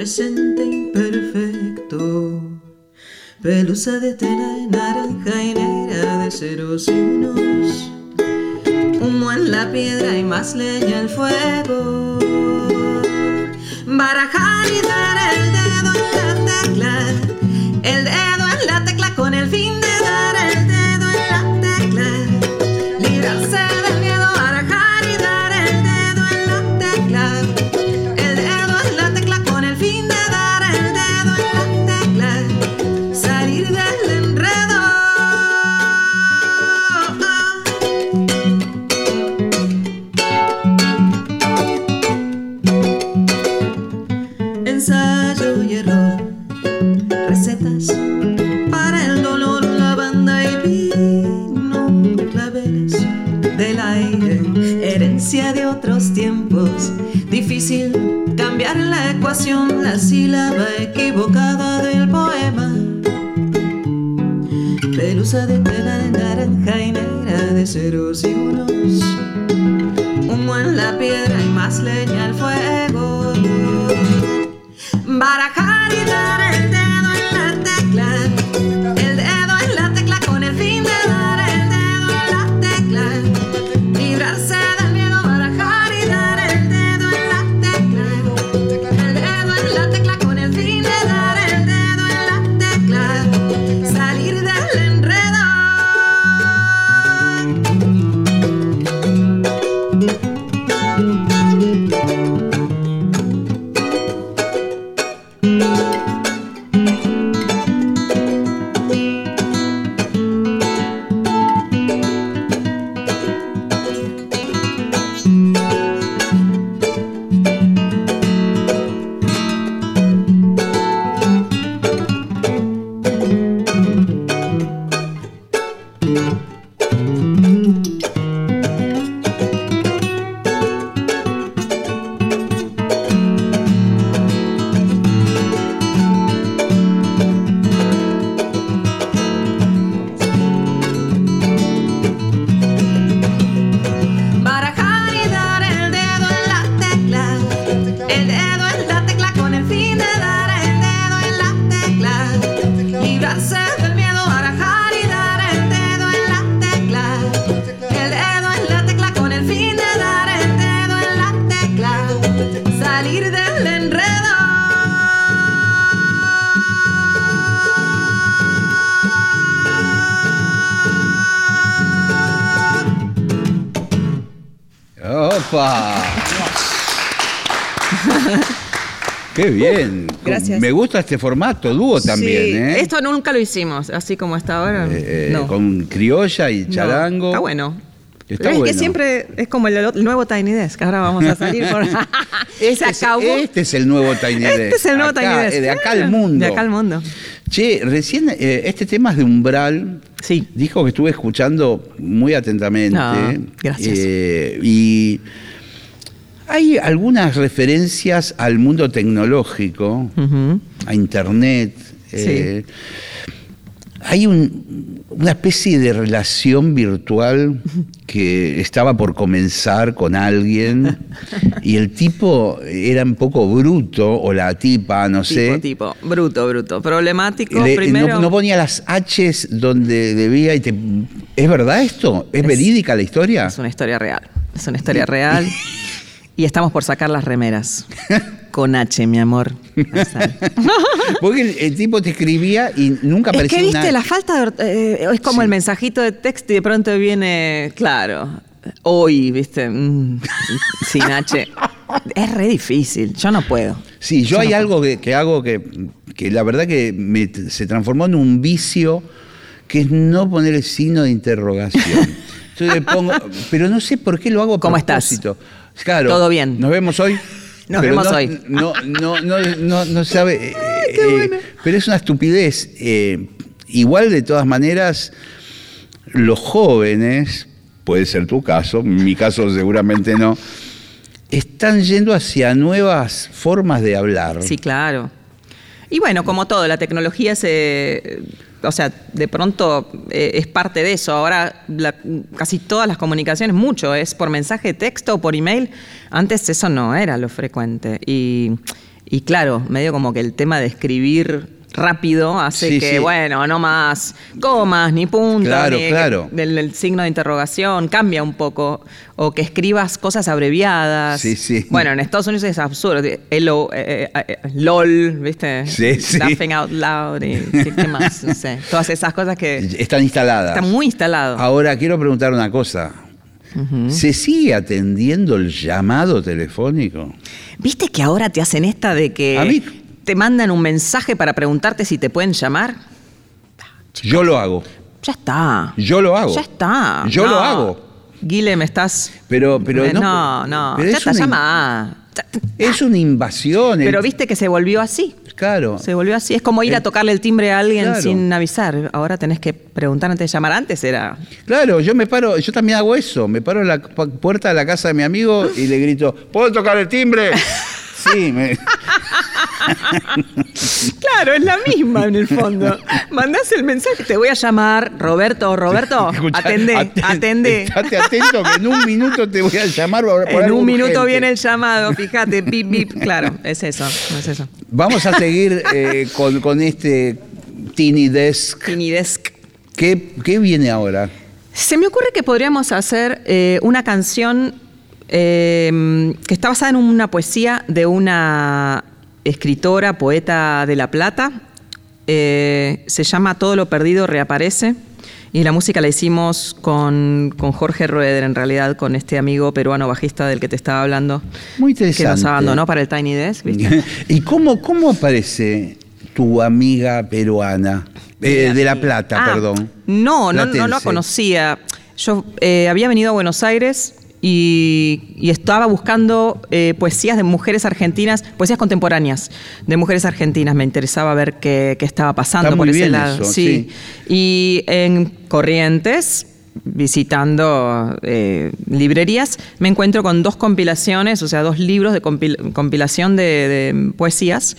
Presente imperfecto. Pelusa de tela de ceros y unos, humo en la piedra y más leña al Gracias. Me gusta este formato, dúo también, Sí, ¿eh? Esto nunca lo hicimos, así como está ahora. Eh, eh, no. Con criolla y No, charango. Está bueno. Está es bueno. que siempre es como el, el nuevo Tiny Desk. Ahora vamos a salir por. (laughs) Este Se es, acabó. este es el nuevo Tiny Este Desk. es el nuevo Acá, Tiny Desk. De acá al mundo. De acá al mundo. Che, recién eh, este tema es de Umbral. Sí. Dijo que estuve escuchando muy atentamente. Ah, gracias. Eh, y hay algunas referencias al mundo tecnológico, a Internet. eh, hay un- una especie de relación virtual que estaba por comenzar con alguien (laughs) y el tipo era un poco bruto, o la tipa, no sé. Tipo, tipo. Bruto, bruto. Problemático. Le- primero. no, no ponía las H's donde debía y te... ¿Es verdad esto? ¿Es, Es- verídica la historia? Es una historia real. Es una historia real. Y estamos por sacar las remeras. (laughs) Con H, mi amor. (laughs) Porque el, el tipo te escribía y nunca Es aparecía que viste, una... la falta de... eh, es como Sí. el mensajito de texto y de pronto viene, claro, hoy, ¿viste? Mm, sin H. Es re difícil, yo no puedo. Sí, yo Yo hay no algo que, que hago que, que la verdad que me- se transformó en un vicio, que es no poner el signo de interrogación. (laughs) Entonces le pongo, pero no sé por qué lo hago a ¿Cómo estás? Claro. Todo bien. Nos vemos hoy. (laughs) Nos Pero vemos no- hoy. No, no, no, no, no sabe. (laughs) eh, eh, pero es una estupidez. Eh, igual de todas maneras, los jóvenes, puede ser tu caso, mi caso seguramente no, están yendo hacia nuevas formas de hablar. Sí, claro. Y bueno, como todo, la tecnología se. O sea, de pronto eh, es parte de eso. Ahora la- casi todas las comunicaciones, mucho, es por mensaje de texto o por email. Antes eso no era lo frecuente. Y, y claro, medio como que el tema de escribir rápido hace Sí, que, sí. bueno, no más comas, ni puntos, Claro, ni claro. del, del signo de interrogación, cambia un poco. O que escribas cosas abreviadas. Sí, sí. Bueno, en Estados Unidos es absurdo. Elo, eh, eh, eh, LOL, ¿viste? Sí, sí. Laughing out loud. Y, ¿qué, qué más? No sé. (laughs) Todas esas cosas que Están instaladas. están muy instaladas. Ahora quiero preguntar una cosa. ¿Se sigue atendiendo el llamado telefónico? ¿Viste que ahora te hacen esta de que A mí- te mandan un mensaje para preguntarte si te pueden llamar? Yo lo hago. Ya está. Yo lo hago. Ya está. Yo lo hago. Guile, me estás. Pero, pero Eh, no. no, no. pero ya es está una, llamada. Es una invasión. Pero viste que se volvió así. Claro. Se volvió así. Es como ir a tocarle el timbre a alguien Claro. sin avisar. Ahora tenés que preguntar antes de llamar. Antes era. Claro, yo me paro, yo también hago eso. Me paro en la pu- puerta de la casa de mi amigo y le grito, ¿puedo tocar el timbre? (laughs) Sí, me- (laughs) Claro, es la misma en el fondo. Mandás el mensaje, te voy a llamar, Roberto, Roberto, (laughs) Escuchá, atende, aten- atende. Estate atento que en un (laughs) minuto te voy a llamar. por En algo un minuto urgente. viene el llamado, fíjate, bip, bip. Claro, es eso, es eso. Vamos a seguir eh, con, con este Tiny Desk. Tiny Desk. ¿Qué, qué viene ahora? Se me ocurre que podríamos hacer eh, una canción eh, que está basada en una poesía de una escritora, poeta de La Plata. Eh, se llama Todo lo perdido reaparece. Y la música la hicimos con, con Jorge Rueder, en realidad, con este amigo peruano bajista del que te estaba hablando. Muy Que interesante. nos abandonó para el Tiny Desk, ¿viste? (laughs) ¿Y cómo, cómo aparece tu amiga peruana? Eh, de La Plata, Ah, perdón. No, no, no la conocía. Yo eh, había venido a Buenos Aires y, y estaba buscando eh, poesías de mujeres argentinas, poesías contemporáneas de mujeres argentinas. Me interesaba ver qué, qué estaba pasando Está por muy ese bien lado. eso, sí. Y en Corrientes, visitando eh, librerías, me encuentro con dos compilaciones, o sea, dos libros de compil- compilación de, de poesías.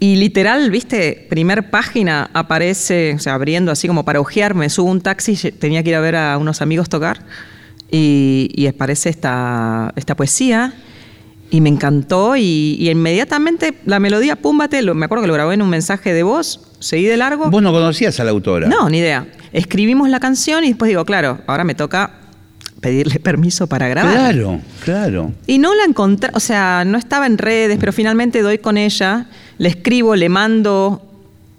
Y literal, viste, primer página aparece, o sea, abriendo así como para ojear, me subo un taxi, tenía que ir a ver a unos amigos tocar, y, y aparece esta, esta poesía, y me encantó, y, y inmediatamente la melodía, púmbate, lo, me acuerdo que lo grabé en un mensaje de voz, seguí de largo. Vos no conocías a la autora. No, ni idea. Escribimos la canción y después digo, claro, ahora me toca pedirle (laughs) permiso para grabar. Claro, claro. Y no la encontré, o sea, no estaba en redes, pero finalmente doy con ella, le escribo, le mando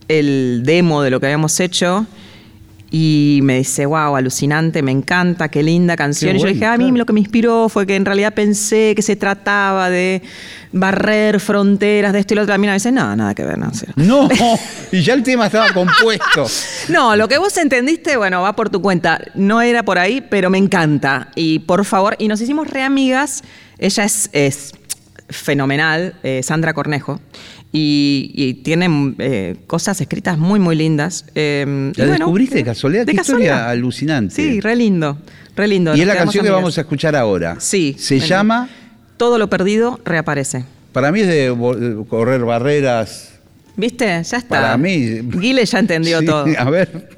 el demo de lo que habíamos hecho y me dice, wow, alucinante, me encanta, qué linda canción. Qué y yo bueno, dije, a mí claro. lo que me inspiró fue que en realidad pensé que se trataba de barrer fronteras de esto y lo otro. La mina me dice, no, nada que ver, no. cero". No, (laughs) y ya el tema estaba compuesto. No, lo que vos entendiste, bueno, va por tu cuenta. No era por ahí, pero me encanta. Y por favor, y nos hicimos re amigas. Ella es, es fenomenal, eh, Sandra Cornejo. Y, y tiene eh, cosas escritas muy, muy lindas. Eh, ¿La bueno, descubriste de eh, casualidad? de Qué historia alucinante. Sí, re lindo, re lindo. Y Nos es la canción que vamos a escuchar ahora. Sí. Se llama, Todo lo perdido reaparece. para mí es de correr barreras. ¿Viste? Ya está. Para mí. Guile ya entendió (laughs) Sí, todo. A ver.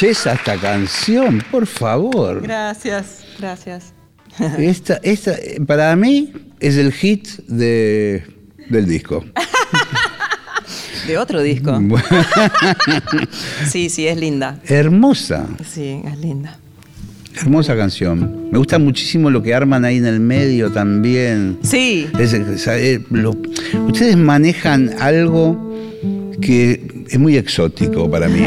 Belleza esta canción, por favor. Gracias, gracias. (laughs) Esta, esta, para mí es el hit de, del disco. (laughs) De otro disco. (laughs) Sí, sí, es linda. Hermosa, Sí, es linda. hermosa canción. Me gusta muchísimo lo que arman ahí en el medio también. Sí, Es- es- lo- ustedes manejan algo que es muy exótico para mí,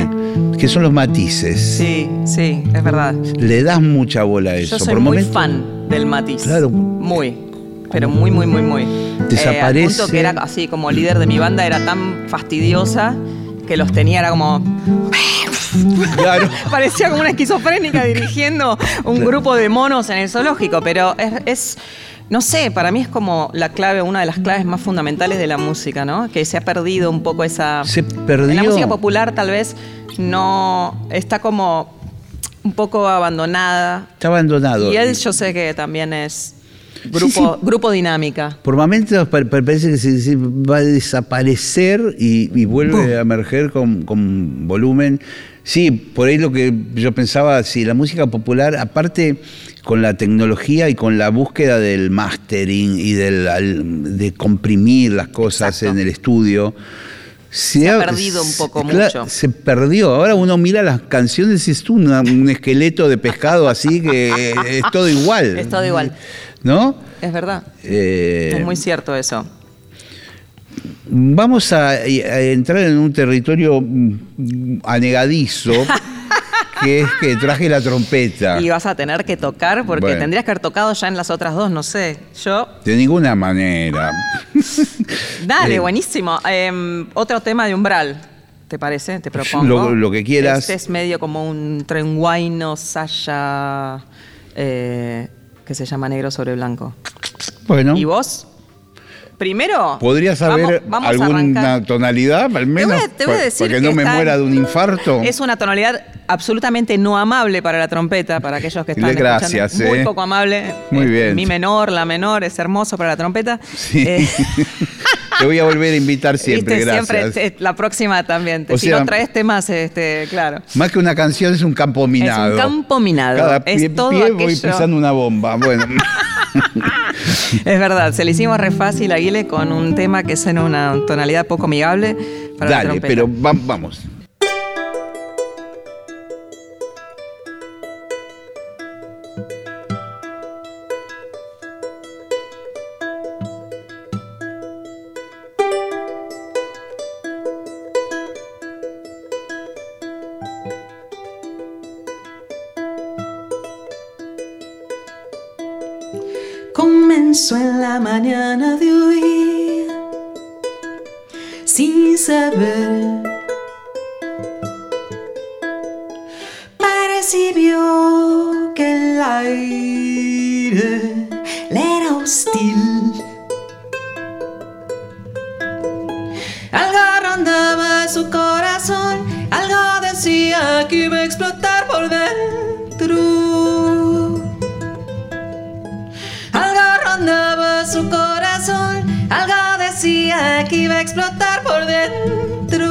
que son los matices. sí, sí, es verdad. Le das mucha bola a eso. Yo soy Por muy fan del matiz. Claro. Muy. Pero muy, muy, muy, muy. Desaparece. Eh, al punto que era así, como líder de mi banda, era tan fastidiosa que los tenía, era como. Claro. (laughs) Parecía como una esquizofrénica dirigiendo un grupo de monos en el zoológico, pero es, es- no sé, para mí es como la clave, una de las claves más fundamentales de la música, ¿no? Que se ha perdido un poco esa... Se perdió. En la música popular tal vez no está como un poco abandonada. Está abandonado. Y él yo sé que también es grupo, Sí, sí. grupo dinámica. Por momentos pa- pa- parece que se, se va a desaparecer y, y vuelve a emerger con, con volumen. Sí, por ahí lo que yo pensaba, sí, la música popular, aparte con la tecnología y con la búsqueda del mastering y del, de comprimir las cosas Exacto. en el estudio. Se, ha perdido un poco mucho. Se perdió. Ahora uno mira las canciones y es una- un esqueleto de pescado así que es todo igual. Es todo igual. ¿No? Es verdad. Eh, Es muy cierto eso. Vamos a, a entrar en un territorio mm, anegadizo, (laughs) que es que traje la trompeta. Y vas a tener que tocar porque Bueno. tendrías que haber tocado ya en las otras dos, no sé. Yo, De ninguna manera. (laughs) dale, Eh. buenísimo. Em, otro tema de umbral, ¿te parece? Te propongo. Lo- lo que quieras. Este es medio como un trenguaino, saya, eh, que se llama negro sobre blanco. Bueno, ¿Y vos? Primero. ¿podrías saber vamos- vamos a alguna tonalidad al menos? voy a- te voy a decir para que que no me muera de un infarto. Es una tonalidad absolutamente no amable para la trompeta, para aquellos que están gracias, escuchando. Muy eh. poco amable. Muy Eh, bien. Mi menor, la menor, es hermoso para la trompeta. Sí. Eh, (laughs) Te voy a volver a invitar (laughs) siempre, viste, gracias. siempre, la próxima también. O si sea- no traes temas, este, claro. Más que una canción es un campo minado. Es un campo minado. Cada Es pie, todo pie voy pisando una bomba. Bueno, (laughs) (laughs) Es verdad, se le hicimos re fácil a Guile con un tema que es en una tonalidad poco amigable para la dale, trompeta. pero va- vamos. Algo rondaba su corazón, algo decía que iba a explotar por dentro.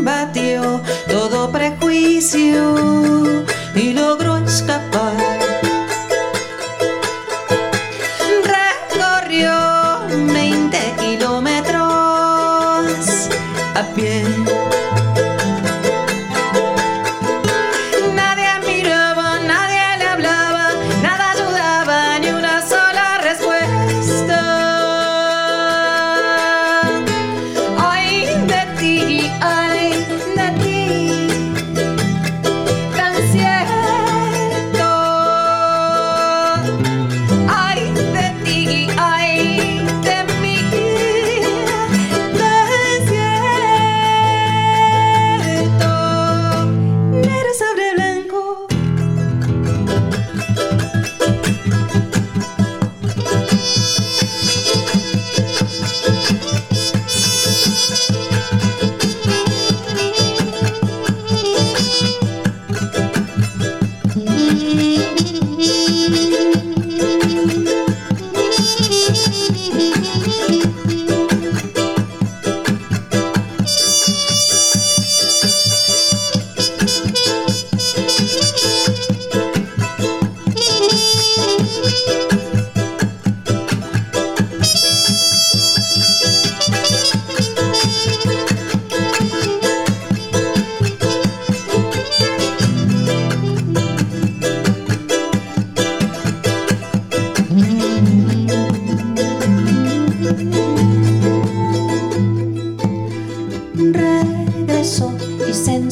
Combatió todo prejuicio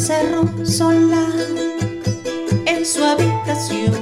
encerró sola en su habitación.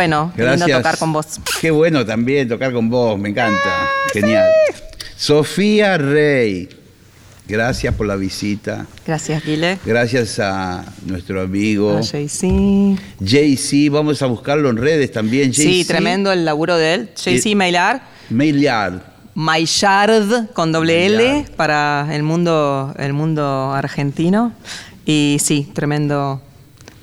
Bueno, qué Gracias. lindo tocar con vos. Qué bueno también tocar con vos, me encanta. Genial. Sofía Rey, gracias por la visita. Gracias, Guile. Gracias a nuestro amigo A JC. JC. Vamos a buscarlo en redes también. Sí, tremendo el laburo de él. JC Mailar. Maillard. Maillard con doble L para el mundo, el mundo argentino. Y sí, tremendo,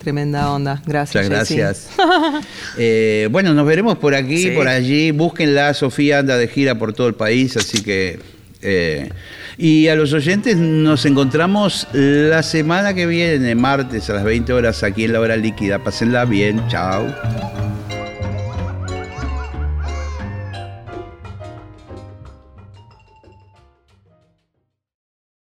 tremenda onda. Gracias. Muchas gracias. (laughs) Eh, bueno, nos veremos por aquí, Sí. por allí. Búsquenla, Sofía anda de gira por todo el país, así que... eh, y a los oyentes nos encontramos la semana que viene, martes a las 20 horas, aquí en la hora líquida. Pásenla bien, chao.